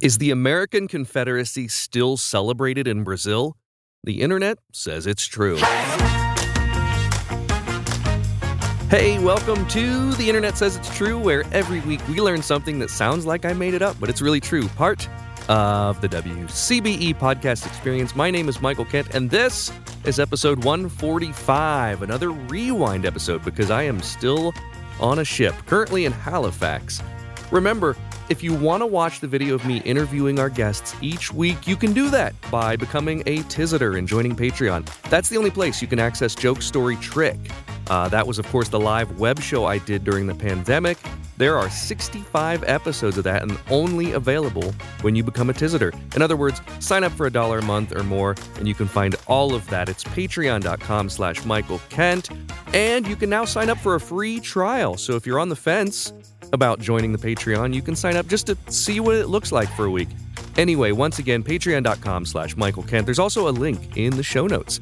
Is the American Confederacy still celebrated in Brazil? The internet says it's true. Hey, welcome to The Internet Says It's True, where every week we learn something that sounds like I made it up, but it's really true. Part of the WCBE podcast experience. My name is Michael Kent, and this is episode 145, another rewind episode because I am still on a ship, currently in Halifax. Remember, if you want to watch the video of me interviewing our guests each week, you can do that by becoming a Tizitor and joining Patreon. That's the only place you can access Joke Story Trick. Uh, that was, of course, the live web show I did during the pandemic. There are 65 episodes of that and only available when you become a Tizitor. In other words, sign up for a dollar a month or more, and you can find all of that. It's patreon.com slash Michael Kent. And you can now sign up for a free trial. So if you're on the fence, about joining the Patreon, you can sign up just to see what it looks like for a week. Anyway, once again, patreon.com slash Michael Kent. There's also a link in the show notes.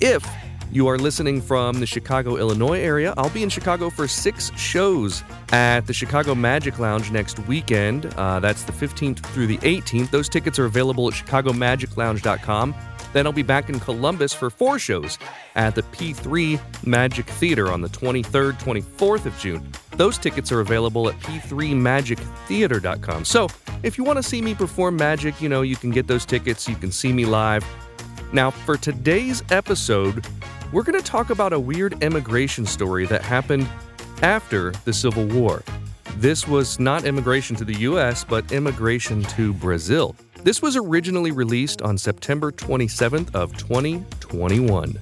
If you are listening from the Chicago, Illinois area, I'll be in Chicago for six shows at the Chicago Magic Lounge next weekend. Uh, that's the 15th through the 18th. Those tickets are available at chicagomagiclounge.com. Then I'll be back in Columbus for four shows at the P3 Magic Theater on the 23rd, 24th of June. Those tickets are available at p3magictheater.com. So if you want to see me perform magic, you know, you can get those tickets, you can see me live. Now, for today's episode, we're going to talk about a weird immigration story that happened after the Civil War. This was not immigration to the US, but immigration to Brazil. This was originally released on September 27th of 2021.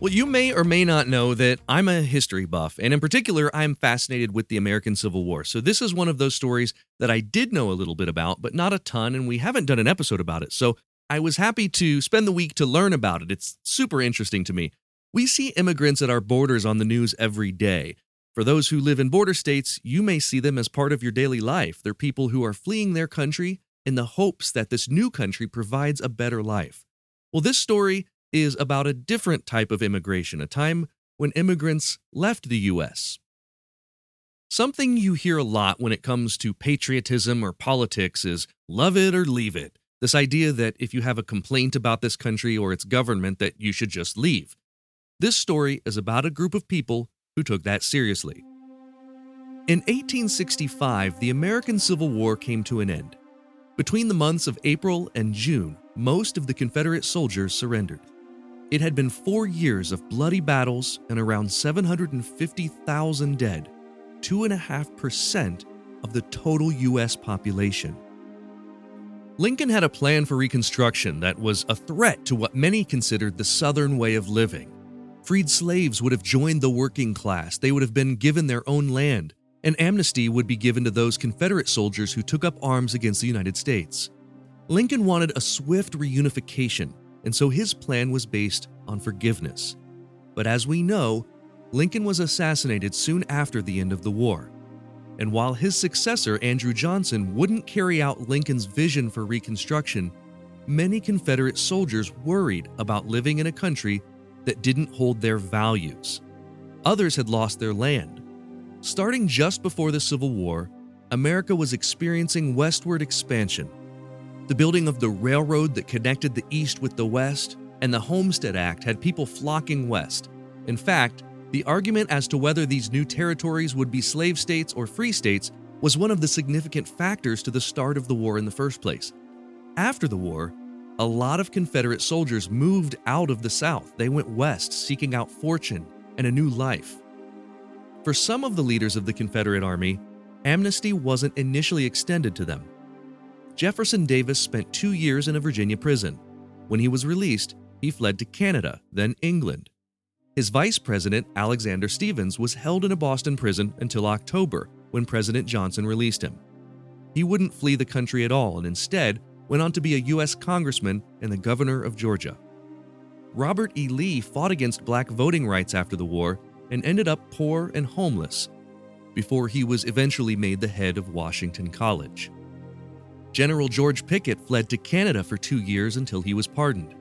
Well, you may or may not know that I'm a history buff, and in particular, I'm fascinated with the American Civil War. So, this is one of those stories that I did know a little bit about, but not a ton, and we haven't done an episode about it. So, I was happy to spend the week to learn about it. It's super interesting to me. We see immigrants at our borders on the news every day. For those who live in border states, you may see them as part of your daily life. They're people who are fleeing their country in the hopes that this new country provides a better life. Well, this story is about a different type of immigration, a time when immigrants left the U.S. Something you hear a lot when it comes to patriotism or politics is love it or leave it. This idea that if you have a complaint about this country or its government that you should just leave. This story is about a group of people who took that seriously. In 1865, the American Civil War came to an end. Between the months of April and June, most of the Confederate soldiers surrendered. It had been four years of bloody battles and around 750,000 dead, 2.5% of the total U.S. population. Lincoln had a plan for Reconstruction that was a threat to what many considered the Southern way of living. Freed slaves would have joined the working class, they would have been given their own land, and amnesty would be given to those Confederate soldiers who took up arms against the United States. Lincoln wanted a swift reunification, and so his plan was based on forgiveness. But as we know, Lincoln was assassinated soon after the end of the war. And while his successor, Andrew Johnson, wouldn't carry out Lincoln's vision for Reconstruction, many Confederate soldiers worried about living in a country that didn't hold their values. Others had lost their land. Starting just before the Civil War, America was experiencing westward expansion. The building of the railroad that connected the East with the West and the Homestead Act had people flocking west. In fact, the argument as to whether these new territories would be slave states or free states was one of the significant factors to the start of the war in the first place. After the war, a lot of Confederate soldiers moved out of the South. They went west seeking out fortune and a new life. For some of the leaders of the Confederate Army, amnesty wasn't initially extended to them. Jefferson Davis spent two years in a Virginia prison. When he was released, he fled to Canada, then England. His vice president, Alexander Stephens, was held in a Boston prison until October when President Johnson released him. He wouldn't flee the country at all and instead went on to be a U.S. Congressman and the governor of Georgia. Robert E. Lee fought against black voting rights after the war and ended up poor and homeless before he was eventually made the head of Washington College. General George Pickett fled to Canada for two years until he was pardoned.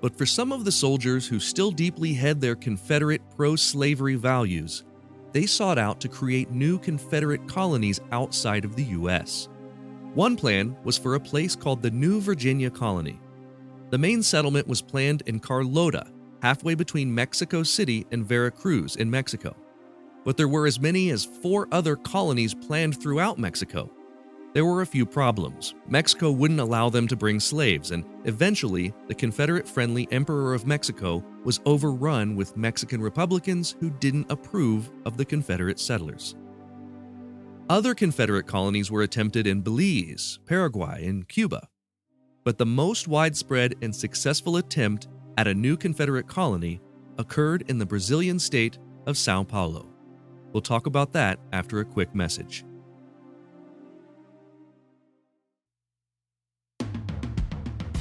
But for some of the soldiers who still deeply had their Confederate pro slavery values, they sought out to create new Confederate colonies outside of the U.S. One plan was for a place called the New Virginia Colony. The main settlement was planned in Carlota, halfway between Mexico City and Veracruz in Mexico. But there were as many as four other colonies planned throughout Mexico. There were a few problems. Mexico wouldn't allow them to bring slaves, and eventually, the Confederate friendly Emperor of Mexico was overrun with Mexican Republicans who didn't approve of the Confederate settlers. Other Confederate colonies were attempted in Belize, Paraguay, and Cuba. But the most widespread and successful attempt at a new Confederate colony occurred in the Brazilian state of Sao Paulo. We'll talk about that after a quick message.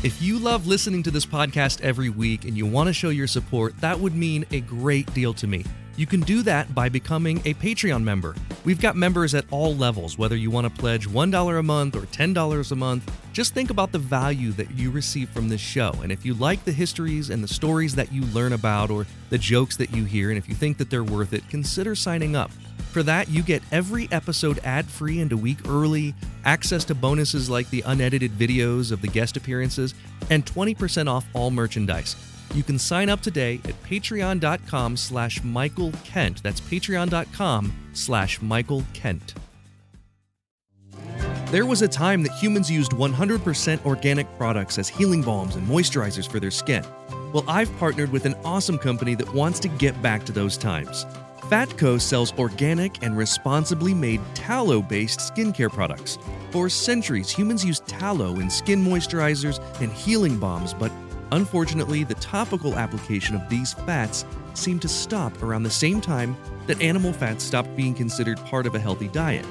If you love listening to this podcast every week and you want to show your support, that would mean a great deal to me. You can do that by becoming a Patreon member. We've got members at all levels, whether you want to pledge $1 a month or $10 a month. Just think about the value that you receive from this show. And if you like the histories and the stories that you learn about or the jokes that you hear, and if you think that they're worth it, consider signing up. For that, you get every episode ad free and a week early, access to bonuses like the unedited videos of the guest appearances, and 20% off all merchandise. You can sign up today at patreon.com slash Michael Kent. That's patreon.com slash Michael Kent. There was a time that humans used 100% organic products as healing balms and moisturizers for their skin. Well, I've partnered with an awesome company that wants to get back to those times. Fatco sells organic and responsibly made tallow based skincare products. For centuries, humans used tallow in skin moisturizers and healing balms, but Unfortunately, the topical application of these fats seemed to stop around the same time that animal fats stopped being considered part of a healthy diet.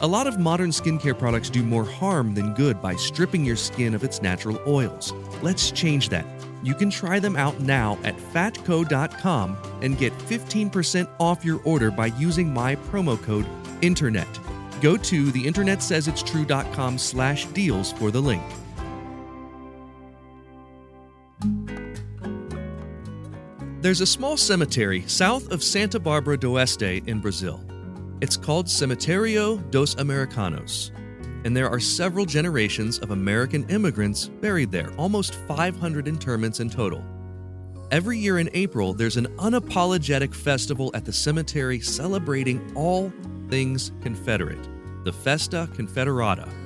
A lot of modern skincare products do more harm than good by stripping your skin of its natural oils. Let's change that. You can try them out now at fatco.com and get 15% off your order by using my promo code INTERNET. Go to theinternetsaysitstrue.com slash deals for the link. There's a small cemetery south of Santa Barbara do Oeste in Brazil. It's called Cemiterio dos Americanos, and there are several generations of American immigrants buried there, almost 500 interments in total. Every year in April, there's an unapologetic festival at the cemetery celebrating all things Confederate, the Festa Confederada.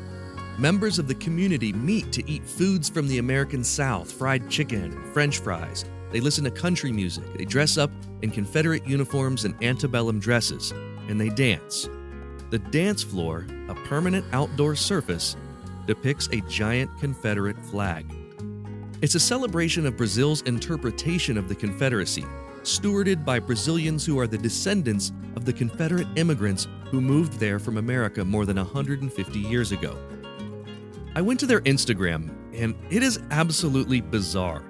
Members of the community meet to eat foods from the American South, fried chicken, and French fries, they listen to country music, they dress up in Confederate uniforms and antebellum dresses, and they dance. The dance floor, a permanent outdoor surface, depicts a giant Confederate flag. It's a celebration of Brazil's interpretation of the Confederacy, stewarded by Brazilians who are the descendants of the Confederate immigrants who moved there from America more than 150 years ago. I went to their Instagram, and it is absolutely bizarre.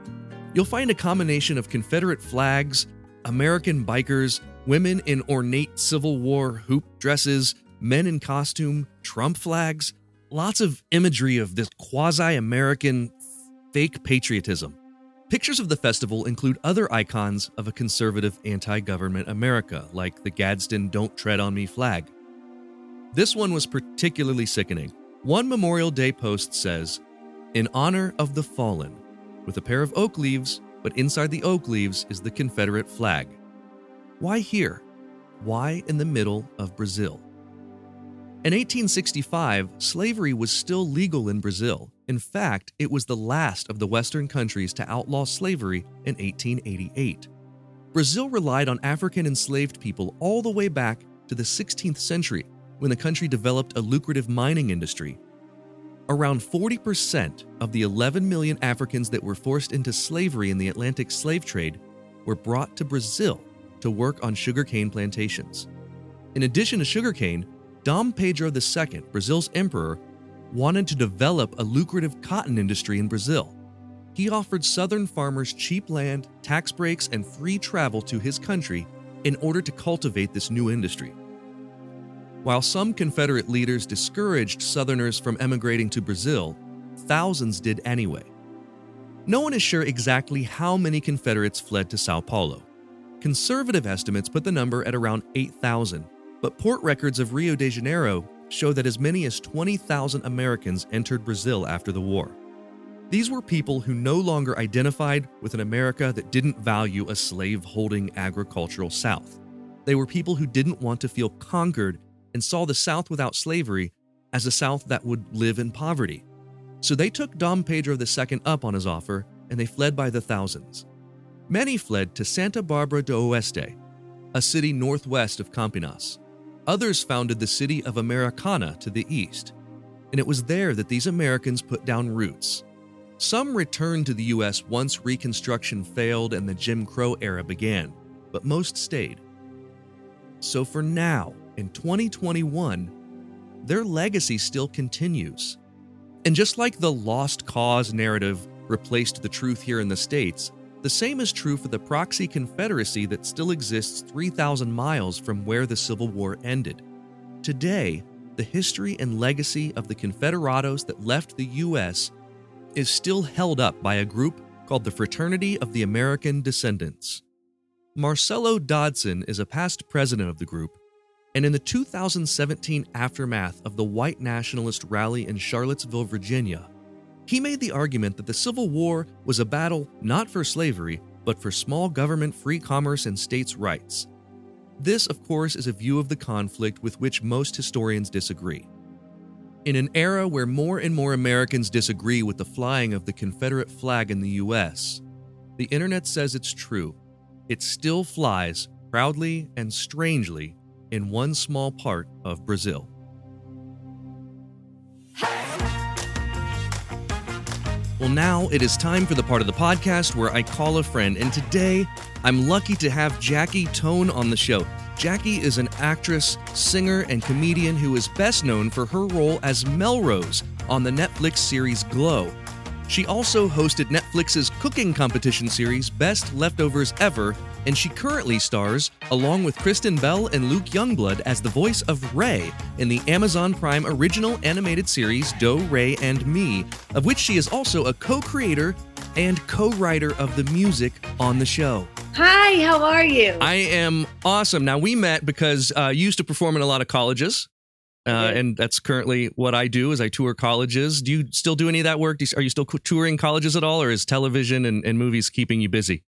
You'll find a combination of Confederate flags, American bikers, women in ornate Civil War hoop dresses, men in costume, Trump flags, lots of imagery of this quasi American fake patriotism. Pictures of the festival include other icons of a conservative anti government America, like the Gadsden Don't Tread on Me flag. This one was particularly sickening. One Memorial Day post says, In honor of the fallen, with a pair of oak leaves, but inside the oak leaves is the Confederate flag. Why here? Why in the middle of Brazil? In 1865, slavery was still legal in Brazil. In fact, it was the last of the Western countries to outlaw slavery in 1888. Brazil relied on African enslaved people all the way back to the 16th century when the country developed a lucrative mining industry Around 40% of the 11 million Africans that were forced into slavery in the Atlantic slave trade were brought to Brazil to work on sugarcane plantations. In addition to sugarcane, Dom Pedro II, Brazil's emperor, wanted to develop a lucrative cotton industry in Brazil. He offered southern farmers cheap land, tax breaks, and free travel to his country in order to cultivate this new industry. While some Confederate leaders discouraged Southerners from emigrating to Brazil, thousands did anyway. No one is sure exactly how many Confederates fled to Sao Paulo. Conservative estimates put the number at around 8,000, but port records of Rio de Janeiro show that as many as 20,000 Americans entered Brazil after the war. These were people who no longer identified with an America that didn't value a slave holding agricultural South. They were people who didn't want to feel conquered and saw the South without slavery as a South that would live in poverty. So they took Dom Pedro II up on his offer and they fled by the thousands. Many fled to Santa Barbara do Oeste, a city northwest of Campinas. Others founded the city of Americana to the east, and it was there that these Americans put down roots. Some returned to the U.S. once Reconstruction failed and the Jim Crow era began, but most stayed. So for now, in 2021, their legacy still continues. And just like the lost cause narrative replaced the truth here in the States, the same is true for the proxy confederacy that still exists 3,000 miles from where the Civil War ended. Today, the history and legacy of the Confederados that left the U.S. is still held up by a group called the Fraternity of the American Descendants. Marcelo Dodson is a past president of the group, and in the 2017 aftermath of the white nationalist rally in Charlottesville, Virginia, he made the argument that the Civil War was a battle not for slavery, but for small government, free commerce, and states' rights. This, of course, is a view of the conflict with which most historians disagree. In an era where more and more Americans disagree with the flying of the Confederate flag in the US, the internet says it's true. It still flies proudly and strangely in one small part of Brazil. Well, now it is time for the part of the podcast where I call a friend, and today I'm lucky to have Jackie Tohn on the show. Jackie is an actress, singer, and comedian who is best known for her role as Melrose on the Netflix series Glow. She also hosted Netflix's cooking competition series Best Leftovers Ever and she currently stars along with Kristen Bell and Luke Youngblood as the voice of Re in the Amazon Prime original animated series Do, Re, and Mi, of which she is also a co creator and co writer of the music on the show. Hi, how are you? I am awesome. Now, we met because uh, you used to perform in a lot of colleges. Uh, and that's currently what I do is I tour colleges. Do you still do any of that work? You, are you still touring colleges at all, or is television and, and movies keeping you busy?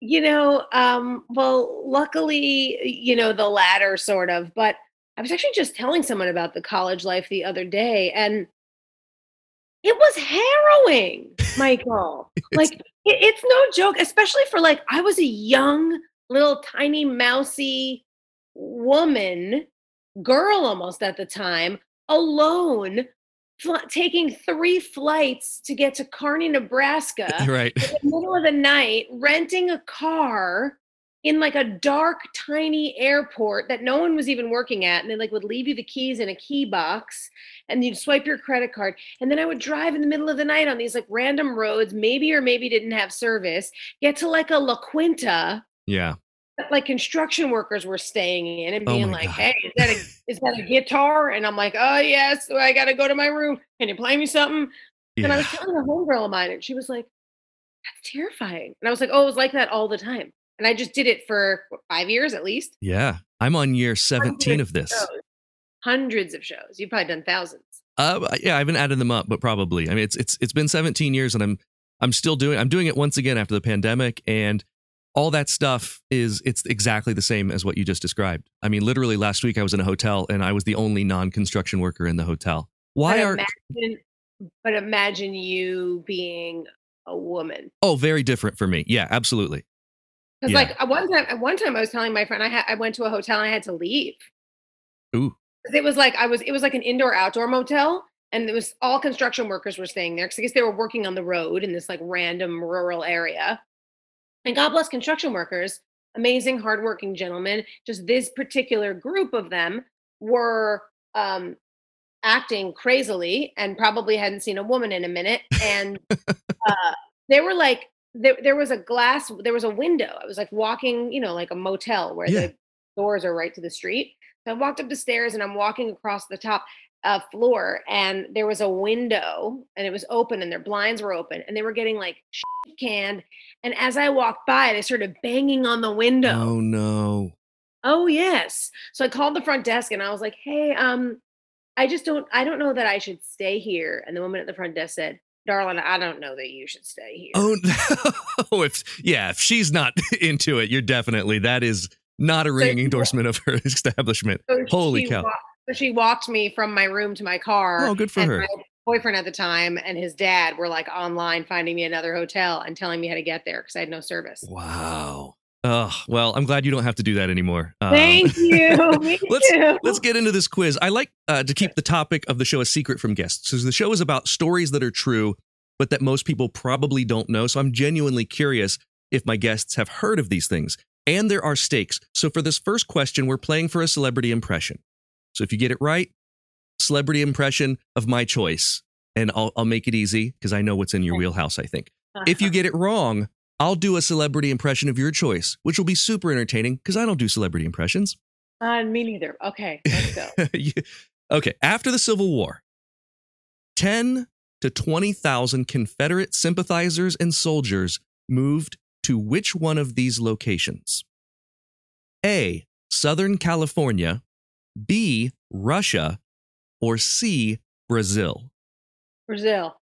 You know, um, well, luckily, you know, the latter sort of, but I was actually just telling someone about the college life the other day and it was harrowing, Michael. like it, it's no joke, especially for like I was a young little tiny mousy woman, girl almost at the time, alone fl- taking three flights to get to Kearney, Nebraska, right. in the middle of the night, renting a car in like a dark, tiny airport that no one was even working at, and they like would leave you the keys in a key box, and you'd swipe your credit card, and then I would drive in the middle of the night on these like random roads, maybe or maybe didn't have service, get to like a La Quinta, yeah, like construction workers were staying in and oh being oh like, God. "Hey, is that a is that a guitar?" And I'm like, "Oh yes, I got to go to my room. Can you play me something?" Yeah. And I was telling a homegirl of mine, and she was like, "That's terrifying." And I was like, "Oh, it was like that all the time." And I just did it for what, five years at least. Yeah, I'm on year 17 Hundreds of this. Of Hundreds of shows. You've probably done thousands. Uh, yeah, I haven't added them up, but probably. I mean, it's it's it's been 17 years, and I'm I'm still doing. I'm doing it once again after the pandemic, and all that stuff is it's exactly the same as what you just described. I mean, literally last week I was in a hotel and I was the only non-construction worker in the hotel. Why but are imagine, but imagine you being a woman. Oh, very different for me. Yeah, absolutely. Because yeah. like at one time, at one time I was telling my friend I had I went to a hotel and I had to leave. Ooh. It was like I was it was like an indoor outdoor motel and it was all construction workers were staying there because I guess they were working on the road in this like random rural area. And God bless construction workers, amazing, hardworking gentlemen. Just this particular group of them were um, acting crazily and probably hadn't seen a woman in a minute. And uh, they were like, there, there was a glass, there was a window. I was like walking, you know, like a motel where yeah. the doors are right to the street. So I walked up the stairs and I'm walking across the top uh, floor and there was a window and it was open and their blinds were open and they were getting like canned. And as I walked by, they started banging on the window. Oh no. Oh yes. So I called the front desk and I was like, "Hey, um, I just don't I don't know that I should stay here. And the woman at the front desk said, Darling, I don't know that you should stay here. Oh, no. if yeah, if she's not into it, you're definitely that is not a ringing she- endorsement of her establishment. So Holy cow. wa- so she walked me from my room to my car. Oh, good for and her. My boyfriend at the time and his dad were like online finding me another hotel and telling me how to get there because I had no service. Wow. Oh, well, I'm glad you don't have to do that anymore. Um, Thank you. Me let's too. let's get into this quiz. I like uh, to keep the topic of the show a secret from guests. because the show is about stories that are true, but that most people probably don't know. So I'm genuinely curious if my guests have heard of these things. And there are stakes. So for this first question, we're playing for a celebrity impression. So if you get it right, celebrity impression of my choice, and I'll I'll make it easy because I know what's in your wheelhouse. I think. If you get it wrong, I'll do a celebrity impression of your choice, which will be super entertaining because I don't do celebrity impressions. Uh, me neither. Okay, let's go. Okay, after the Civil War, 10 to 20,000 Confederate sympathizers and soldiers moved to which one of these locations? A. Southern California, B. Russia, or C. Brazil? Brazil.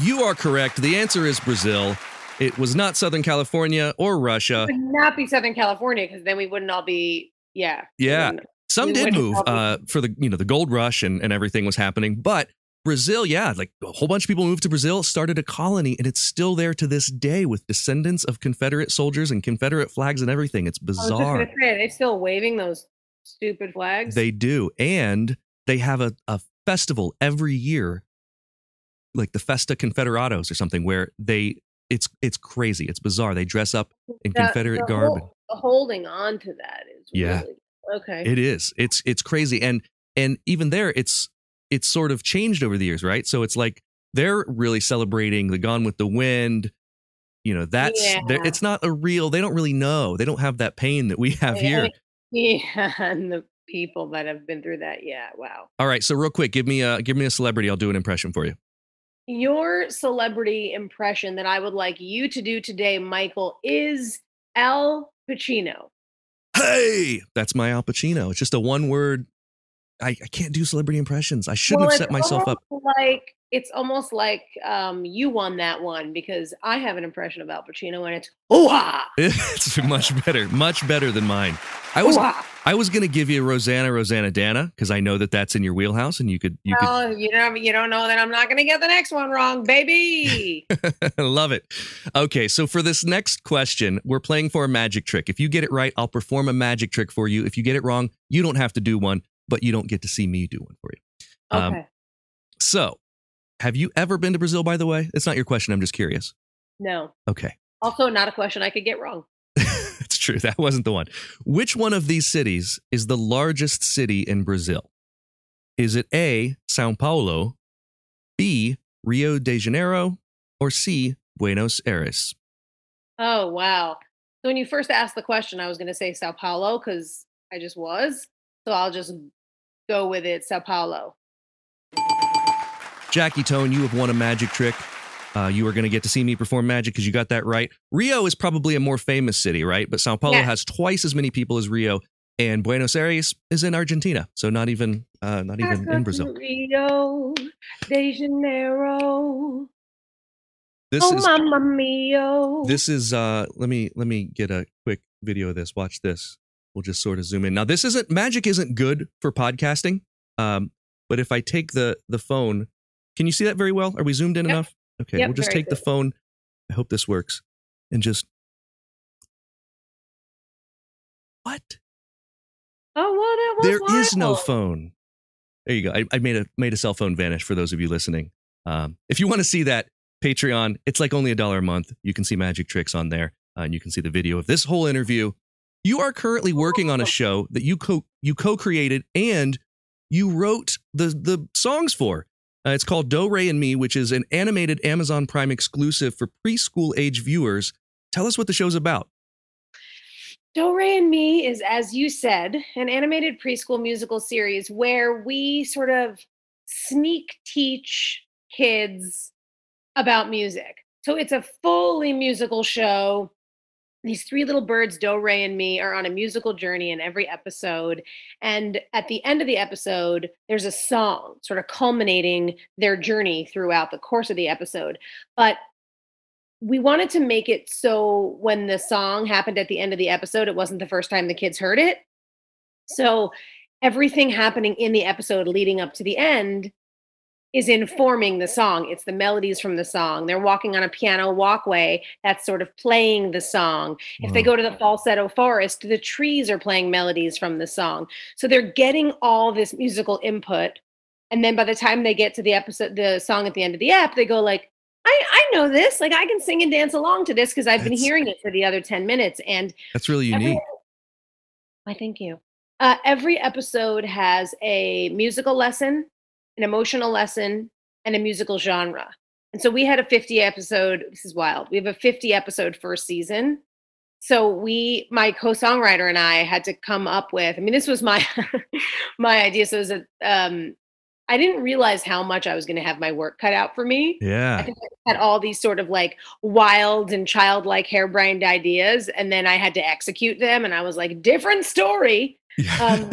You are correct. The answer is Brazil. It was not Southern California or Russia. It would not be Southern California because then we wouldn't all be. Yeah. Yeah. Some did move uh, for the you know the gold rush and, and everything was happening, but Brazil, yeah, like a whole bunch of people moved to Brazil, started a colony, and it's still there to this day with descendants of Confederate soldiers and Confederate flags and everything. It's I was just bizarre. say, are they still waving those stupid flags? They do, and they have a, a festival every year, like the Festa Confederados or something, where they it's it's crazy, it's bizarre. They dress up in That- Confederate the garb. hol- the holding on to that is Yeah. really okay. It is. It's it's crazy, and and even there, it's it's sort of changed over the years, right? So it's like they're really celebrating the Gone with the Wind. You know, that's Yeah. it's not a real. They don't really know. They don't have that pain that we have Yeah, here. Yeah, and the people that have been through that. Yeah, wow. All right, so real quick, give me a give me a celebrity. I'll do an impression for you. Your celebrity impression that I would like you to do today, Michael, is Al Pacino. Hey, that's my Al Pacino. It's just a one word. I, I can't do celebrity impressions. I shouldn't Well, have set myself up. Like it's almost like um, you won that one because I have an impression of Al Pacino and it's ooh It's much better, much better than mine. I was ooh ah. I was gonna give you Roseanne Roseannadanna because I know that that's in your wheelhouse and you could you could Well, you know, you don't know that I'm not going to get the next one wrong, baby. Love it. Okay, so for this next question, we're playing for a magic trick. If you get it right, I'll perform a magic trick for you. If you get it wrong, you don't have to do one, but you don't get to see me do one for you. Um, okay, So, have you ever been to Brazil, by the way? It's not your question. I'm just curious. no. Okay. Also, not a question I could get wrong. it's true. That wasn't the one. Which one of these cities is the largest city in Brazil? Is it A, Sao Paulo, B, Rio de Janeiro, or C, Buenos Aires? Oh wow! So when you first asked the question, I was going to say Sao Paulo because I just was. So I'll just go with it, Sao Paulo. Jackie Tohn, you have won a magic trick. Uh, you are going to get to see me perform magic because you got that right. Rio is probably a more famous city, right? But Sao Paulo Yeah. has twice as many people as Rio, and Buenos Aires is in Argentina, so not even uh, not even in Brazil. Rio de Janeiro. This oh, is mamma mia. this is uh let me let me get a quick video of this watch this we'll just sort of zoom in. Now this isn't magic isn't good for podcasting um but if i take the the phone can you see that very well? Are we zoomed in Yep. enough? Okay Yep, we'll just take the phone. I hope this works. And just what? Oh, well, that was there is no phone. There you go. I, I made a made a cell phone vanish for those of you listening. Um if you want to see that patreon it's like only a dollar a month. You can see magic tricks on there uh, and you can see the video of this whole interview you are currently working on a show that you co you co-created and you wrote the the songs for. Uh, it's called do re and mi which is an animated amazon prime exclusive for preschool age viewers. Tell us what the show's about. Do Re and Mi is, as you said, an animated preschool musical series where we sort of sneak teach kids about music. So it's a fully musical show these three little birds, Do, Re, and Mi, are on a musical journey in every episode. And at the end of the episode, there's a song sort of culminating their journey throughout the course of the episode. But we wanted to make it so when the song happened at the end of the episode, it wasn't the first time the kids heard it. So everything happening in the episode leading up to the end is informing the song. It's the melodies from the song. They're walking on a piano walkway that's sort of playing the song. If they go to the falsetto forest, the trees are playing melodies from the song. So they're getting all this musical input. And then by the time they get to the episode, the song at the end of the app, they go like, I, I know this. Like I can sing and dance along to this because I've been hearing it for the other 10 minutes. And That's really unique. I thank you. Uh, every episode has a musical lesson, an emotional lesson, and a musical genre. And so we had a 50 episode. This is wild. We have a 50 episode first season. So we, my co-songwriter and I, had to come up with. I mean, this was my my idea. So it was a, um, I didn't realize how much I was going to have my work cut out for me. I Yeah. think I had all these sort of like wild and childlike harebrained ideas, and then I had to execute them. And I was like, different story. Um,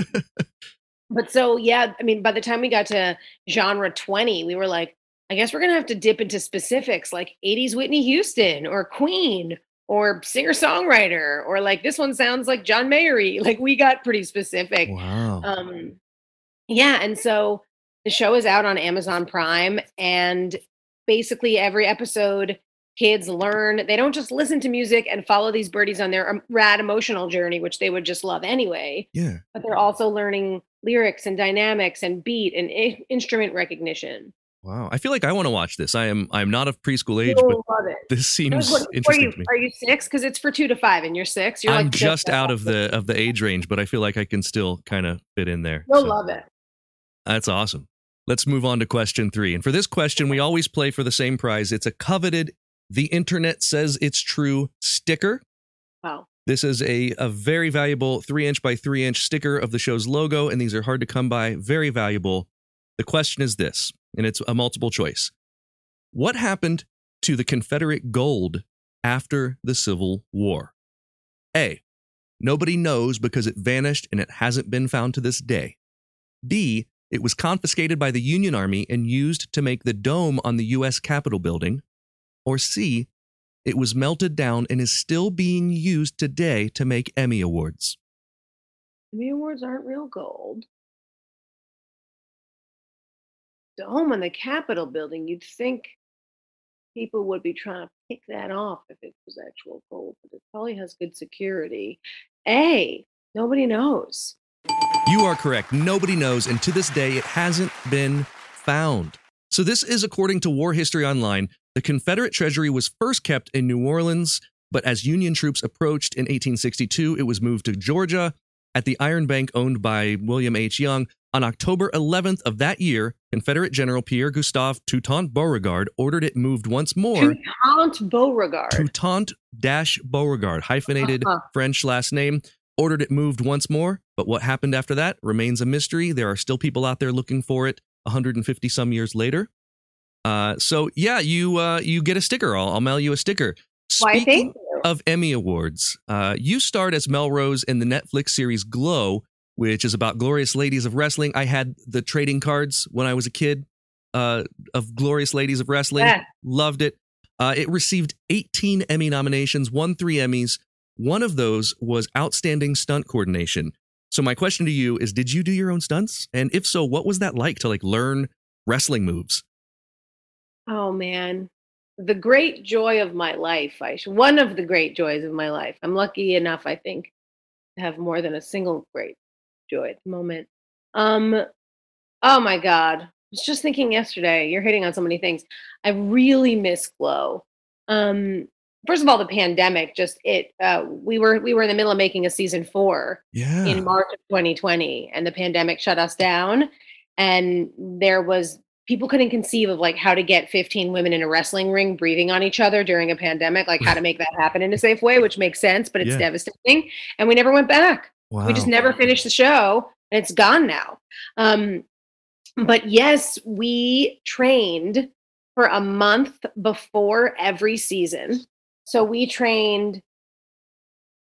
but so, yeah, I mean, by the time we got to genre 20, we were like, I guess we're going to have to dip into specifics like 80s Whitney Houston or Queen or singer songwriter or like this one sounds like John Mayery. Like we got pretty specific. wow. Um, yeah, and so the show is out on Amazon Prime, and basically every episode, kids learn. They don't just listen to music and follow these birdies on their um, rad emotional journey, which they would just love anyway. yeah. But they're also learning lyrics and dynamics and beat and I- instrument recognition. Wow. I feel like I want to watch this. I am I'm not of preschool age, You'll love it. this seems What- what are interesting you, to me. are you six? Because it's for two to five, and you're six. You're I'm like just out of the. the of the age range, but I feel like I can still kind of fit in there. You'll So, love it. That's awesome. Let's move on to question three. And for this question, we always play for the same prize. It's a coveted The Internet Says It's True sticker. Wow. This is a, a very valuable three inch by three inch sticker of the show's logo, and these are hard to come by, very valuable. The question is this, and it's a multiple choice. What happened to the Confederate gold after the Civil War? A. Nobody knows because it vanished and it hasn't been found to this day. B. It was confiscated by the Union Army and used to make the dome on the U.S. Capitol building. Or C. It was melted down and is still being used today to make Emmy Awards. Emmy Awards aren't real gold. Dome on the Capitol building, you'd think people would be trying to pick that off if it was actual gold, but it probably has good security. A, nobody knows. You are correct. Nobody knows, and to this day, it hasn't been found. So, this is according to War History Online. The Confederate treasury was first kept in New Orleans, but as Union troops approached in 1862, it was moved to Georgia at the Iron Bank owned by William H. Young. On October 11th of that year, Confederate General Pierre Gustave Toutant Beauregard ordered it moved once more. Toutant Beauregard. Toutant dash Beauregard, hyphenated Uh-huh. French last name, ordered it moved once more. But what happened after that remains a mystery. There are still people out there looking for it 150 some years later. Uh, so yeah, you uh, you get a sticker. I'll, I'll mail you a sticker. Why, thank you. of Emmy Awards, uh, you starred as Melrose in the Netflix series Glow, which is about glorious ladies of wrestling. I had the trading cards when I was a kid uh, of glorious ladies of wrestling. Yeah. Loved it. Uh, it received 18 Emmy nominations, won three Emmys. One of those was Outstanding Stunt Coordination. So my question to you is: Did you do your own stunts? And if so, what was that like to like learn wrestling moves? Oh man, the great joy of my life. I sh- one of the great joys of my life. I'm lucky enough, I think, to have more than a single great joy at the moment. Um, oh my God, I was just thinking yesterday. You're hitting on so many things. I really miss Glow. Um, first of all, the pandemic. Just it. Uh, we were we were in the middle of making a season four, Yeah. in March of 2020 and the pandemic shut us down and there was people couldn't conceive of like how to get 15 women in a wrestling ring breathing on each other during a pandemic like how to make that happen in a safe way which makes sense but it's Yeah. devastating and we never went back wow. we just never finished the show and it's gone now um but yes we trained for a month before every season so we trained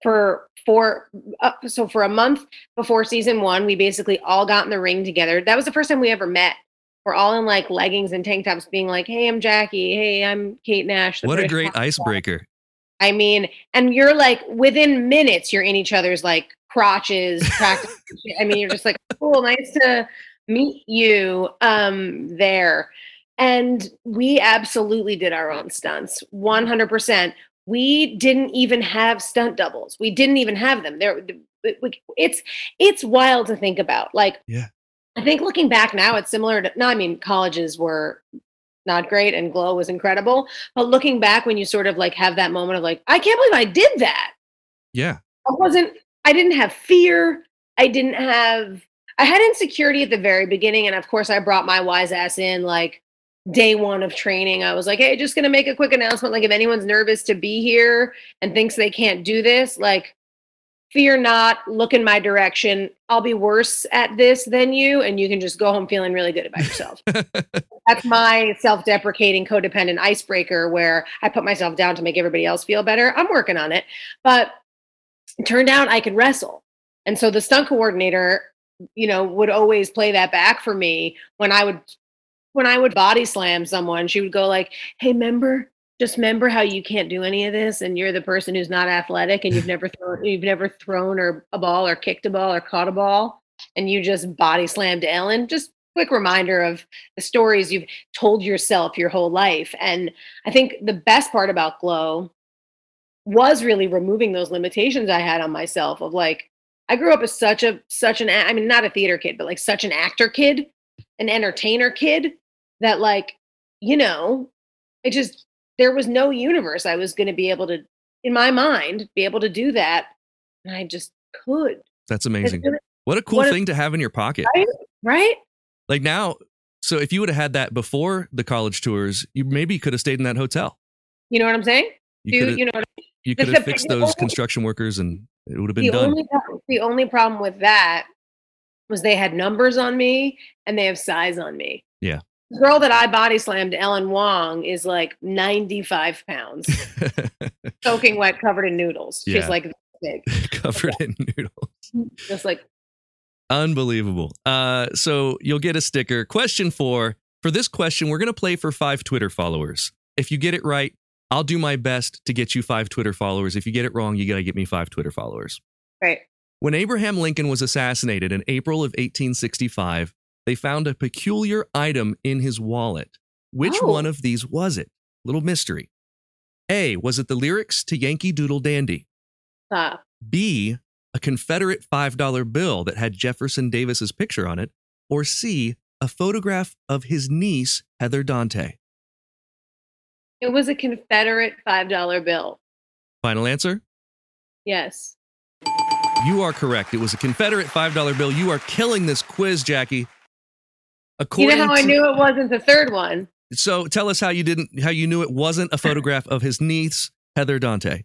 for for uh, so for a month before season one, we basically all got in the ring together. That was the first time we ever met. We're all in like leggings and tank tops, being like, "Hey, I'm Jackie. Hey, I'm Kate Nash." What a great icebreaker. I mean, and you're like within minutes, you're in each other's like crotches. I mean, you're just like, cool, nice to meet you um, there. And we absolutely did our own stunts, 100%. We didn't even have stunt doubles. We didn't even have them. There, it's it's wild to think about. Like, Yeah. I think looking back now, it's similar to. No, I mean, colleges were not great, and Glow was incredible. But looking back, when you sort of like have that moment of like, I can't believe I did that. Yeah. I wasn't, I didn't have fear. I didn't have, I had insecurity at the very beginning. And of course, I brought my wise ass in like day one of training. I was like, hey, just going to make a quick announcement. Like, if anyone's nervous to be here and thinks they can't do this, like, fear not, look in my direction. I'll be worse at this than you. And you can just go home feeling really good about yourself. That's my self deprecating codependent icebreaker where I put myself down to make everybody else feel better. I'm working on it. But it turned out I could wrestle. And so the stunt coordinator, you know, would always play that back for me when I would when I would body slam someone, she would go like, "Hey, member, just remember how you can't do any of this and you're the person who's not athletic and you've never thrown you've never thrown or a ball or kicked a ball or caught a ball and you just body slammed Ellen." Just quick reminder of the stories you've told yourself your whole life. And I think the best part about Glow was really removing those limitations I had on myself of like I grew up as such a such an I mean not a theater kid but like such an actor kid, an entertainer kid that like you know it just there was no universe I was going to be able to in my mind be able to do that and I just could. That's amazing. What a cool what a- thing to have in your pocket. Right? Right? Like now, so if you would have had that before the college tours, you maybe could have stayed in that hotel. You know what I'm saying? You Do could have, you know what you could have fixed those only- construction workers and it would have been the done. only the only problem with that was they had numbers on me and they have size on me. Yeah. The girl that I body slammed, Ellen Wong, is like 95 pounds, soaking wet, covered in noodles. Yeah. She's like big, Covered in noodles. just like Unbelievable. Uh, so you'll get a sticker. Question four. For this question, we're going to play for five Twitter followers. If you get it right, I'll do my best to get you five Twitter followers. If you get it wrong, you got to get me five Twitter followers. right. When Abraham Lincoln was assassinated in April of 1865, they found a peculiar item in his wallet. Which Oh. one of these was it? Little mystery. A. Was it the lyrics to Yankee Doodle Dandy? Uh, B, a Confederate $5 bill that had Jefferson Davis's picture on it, or C, a photograph of his niece, Heather Dante. it was a Confederate $5 bill. Final answer? Yes. You are correct. It was a Confederate $5 bill. You are killing this quiz, Jackie. You know how I knew it wasn't the third one? So tell us how you didn't how you knew it wasn't a photograph of his niece, Heather Dante.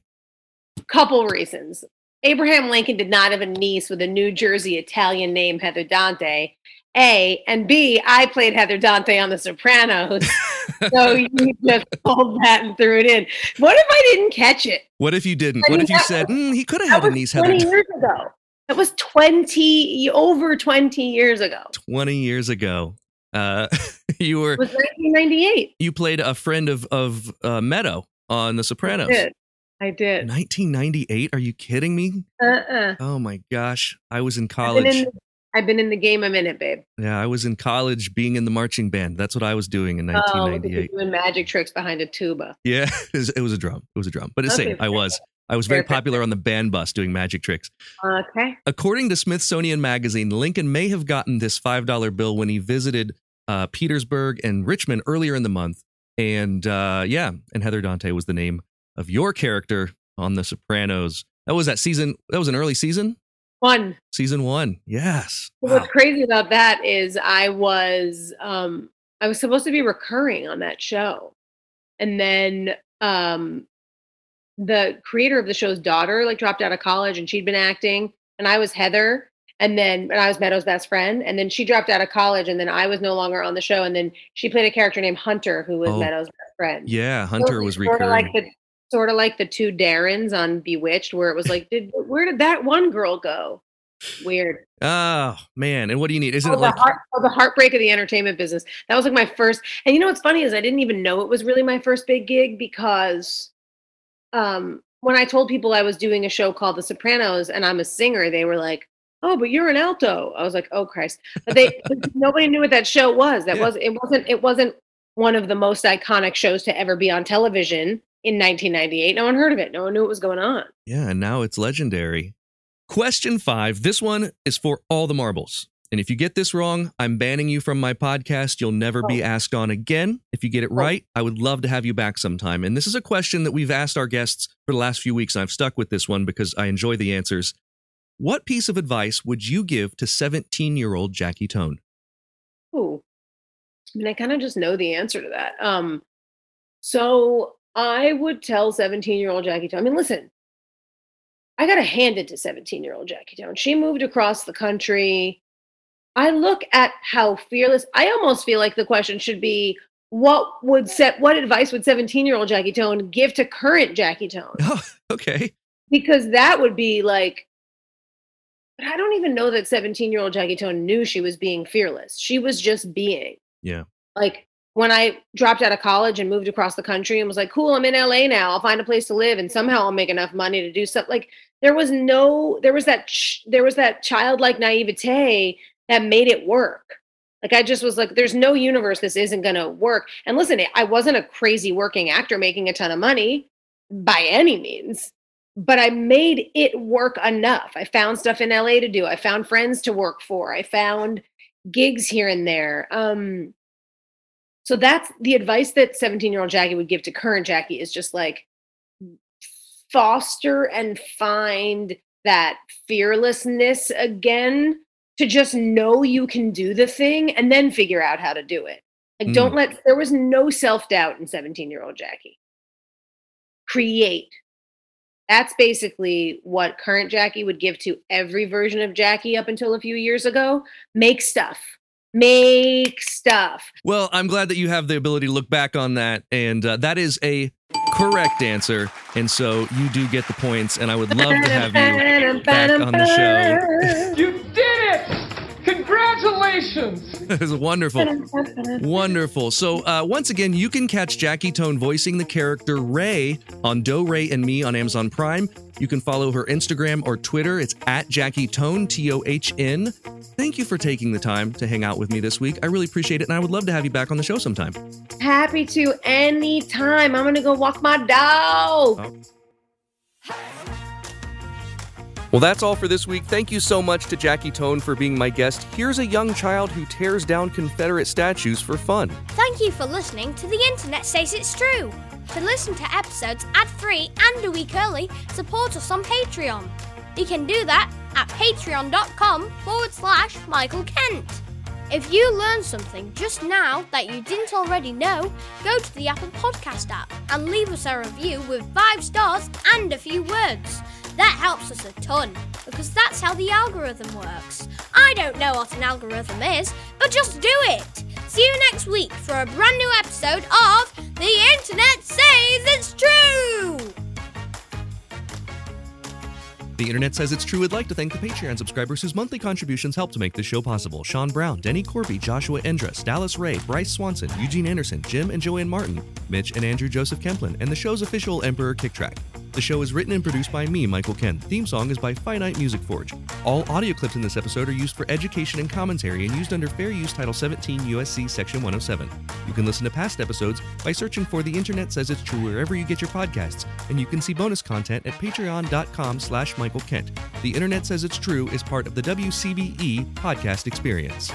Couple reasons. Abraham Lincoln did not have a niece with a New Jersey Italian name, Heather Dante. A and B, I played Heather Dante on The Sopranos. so you just pulled that and threw it in. What if I didn't catch it? What if you didn't? I What mean, if you said, "Mm, he could have had a niece, 20 Dante years ago. That was 20, over 20 years ago. 20 years ago? Uh, you were It was 1998. you played a friend of of uh, Meadow on The I Sopranos. did. I did. 1998? Are you kidding me? Uh-uh. Oh my gosh. I was in I've been college. in, the, I've been in the game a minute, babe. yeah, I was in college being in the marching band. That's what I was doing in Oh, look at you 1998. doing magic tricks behind a tuba. yeah, it was, it was a drum. It was a drum. But it's Okay, same. I was. I was very popular on the band bus doing magic tricks. Okay. According to Smithsonian Magazine, Lincoln may have gotten this $5 bill when he visited uh, Petersburg and Richmond earlier in the month. And uh, yeah, and Heather Dante was the name of your character on The Sopranos. That was that season. That was an early season, One. season one. Yes. Wow. What's crazy about that is I was um I was supposed to be recurring on that show. And then um the creator of the show's daughter like dropped out of college and she'd been acting and I was Heather and then and I was Meadow's best friend and then she dropped out of college and then I was no longer on the show and then she played a character named Hunter who was Oh, Meadow's best friend. Yeah, So Hunter it was sorta like the sort of like the two Darrens on Bewitched, where it was like, did where did that one girl go? Weird. Oh man, and what do you need? Isn't Oh, it the, like heart, oh, the heartbreak of the entertainment business. That was like my first. And you know what's funny is I didn't even know it was really my first big gig because um, when I told people I was doing a show called The Sopranos and I'm a singer, they were like, "Oh, but you're an alto." I was like, "Oh Christ!" But they nobody knew what that show was. That Yeah. was it wasn't it wasn't one of the most iconic shows to ever be on television in 1998. No one heard of it. No one knew what was going on. Yeah, and now it's legendary. Question five. This one is for all the marbles. And if you get this wrong, I'm banning you from my podcast. You'll never be asked on again. If you get it right, I would love to have you back sometime. And this is a question that we've asked our guests for the last few weeks. And I've stuck with this one because I enjoy the answers. What piece of advice would you give to 17 year old Jackie Tohn? Oh, I mean, I kind of just know the answer to that. Um, so I would tell 17 year old Jackie Tohn, I mean, listen, I got to hand it to 17 year old Jackie Tohn. She moved across the country. I look at how fearless, I almost feel like the question should be what would set, what advice would 17 year old Jackie Tohn give to current Jackie Tohn? Oh, okay. because that would be like but i don't even know that 17 year old jackie tohn knew she was being fearless she was just being Yeah. like when i dropped out of college and moved across the country and was like cool i'm in la now i'll find a place to live and somehow i'll make enough money to do stuff like there was no there was that ch- there was that childlike naivete that made it work like i just was like there's no universe this isn't to work and listen i wasn't a crazy working actor making a ton of money by any means but I made it work enough. I found stuff in LA to do. I found friends to work for. I found gigs here and there. Um, so that's the advice that 17 year old Jackie would give to current Jackie is just like foster and find that fearlessness again to just know you can do the thing and then figure out how to do it. Like, Mm. don't let, there was no self doubt in 17 year old Jackie. Create. That's basically what current Jackie would give to every version of Jackie up until a few years ago. Make stuff. Make stuff. Well, I'm glad that you have the ability to look back on that. And uh, that is a correct answer. And so you do get the points. And I would love to have you back on the show. You did! Congratulations! It was wonderful. Wonderful. So, uh, once again, you can catch Jackie Tohn voicing the character Re on Do Re and Mi on Amazon Prime. You can follow her Instagram or Twitter. It's at Jackie Tohn, T O H N. Thank you for taking the time to hang out with me this week. I really appreciate it, and I would love to have you back on the show sometime. Happy to anytime. I'm going to go walk my dog. Well, that's all for this week. Thank you so much to Jackie Tohn for being my guest. Here's a young child who tears down Confederate statues for fun. Thank you for listening to The Internet Says It's True. To listen to episodes ad free and a week early, support us on Patreon. You can do that at patreon.com forward slash Michael Kent. If you learned something just now that you didn't already know, go to the Apple Podcast app and leave us a review with five stars and a few words. That helps us a ton because that's how the algorithm works. I don't know what an algorithm is, but just do it. See you next week for a brand new episode of The Internet Says It's True! The internet says it's true. I'd like to thank the Patreon subscribers whose monthly contributions help to make this show possible. Sean Brown, Denny Corby, Joshua Endress, Dallas Ray, Bryce Swanson, Eugene Anderson, Jim and Joanne Martin, Mitch and Andrew Joseph Kemplin, and the show's official Emperor Kick Track. The show is written and produced by me, Michael Kent. Theme song is by Finite Music Forge. All audio clips in this episode are used for education and commentary and used under Fair Use Title 17 USC Section 107. You can listen to past episodes by searching for The Internet Says It's True wherever you get your podcasts, and you can see bonus content at patreon.com slash Michael Kent. The Internet Says It's True is part of the WCBE podcast experience.